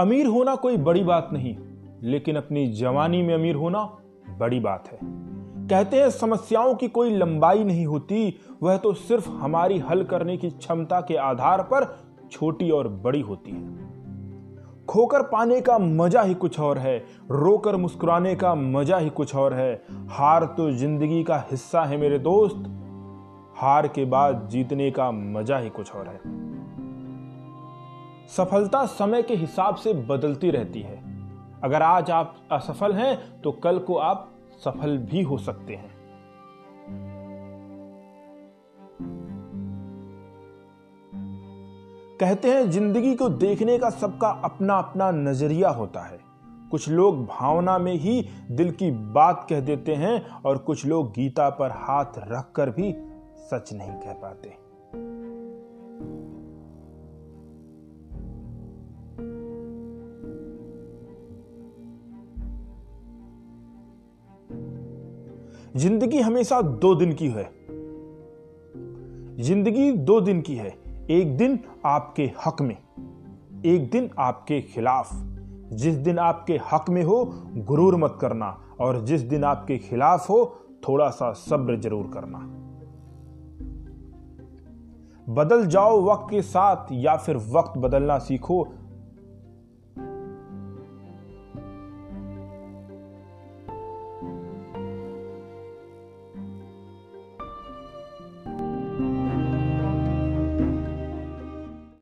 अमीर होना कोई बड़ी बात नहीं, लेकिन अपनी जवानी में अमीर होना बड़ी बात है। कहते हैं, समस्याओं की कोई लंबाई नहीं होती, वह तो सिर्फ़ हमारी हल करने की क्षमता के आधार पर छोटी और बड़ी होती है। खोकर पाने का मज़ा ही कुछ और है, रोकर मुस्कुराने का मज़ा ही कुछ और है। हार तो ज़िंदगी का हिस्सा है मेरे दोस्त, हार के बाद जीतने का मज़ा ही कुछ और है। सफलता समय के हिसाब से बदलती रहती है। अगर आज आप असफल हैं तो कल को आप सफल भी हो सकते हैं। कहते हैं, ज़िंदगी को देखने का सबका अपना अपना नज़रिया होता है। कुछ लोग भावना में ही दिल की बात कह देते हैं और कुछ लोग गीता पर हाथ रखकर भी सच नहीं कह पाते। ज़िंदगी हमेशा दो दिन की है। ज़िंदगी दो दिन की है। एक दिन आपके हक में, एक दिन आपके खिलाफ। जिस दिन आपके हक में हो, गुरूर मत करना, और जिस दिन आपके खिलाफ हो थोड़ा सा सब्र ज़रूर करना। बदल जाओ वक्त के साथ, या फिर वक्त बदलना सीखो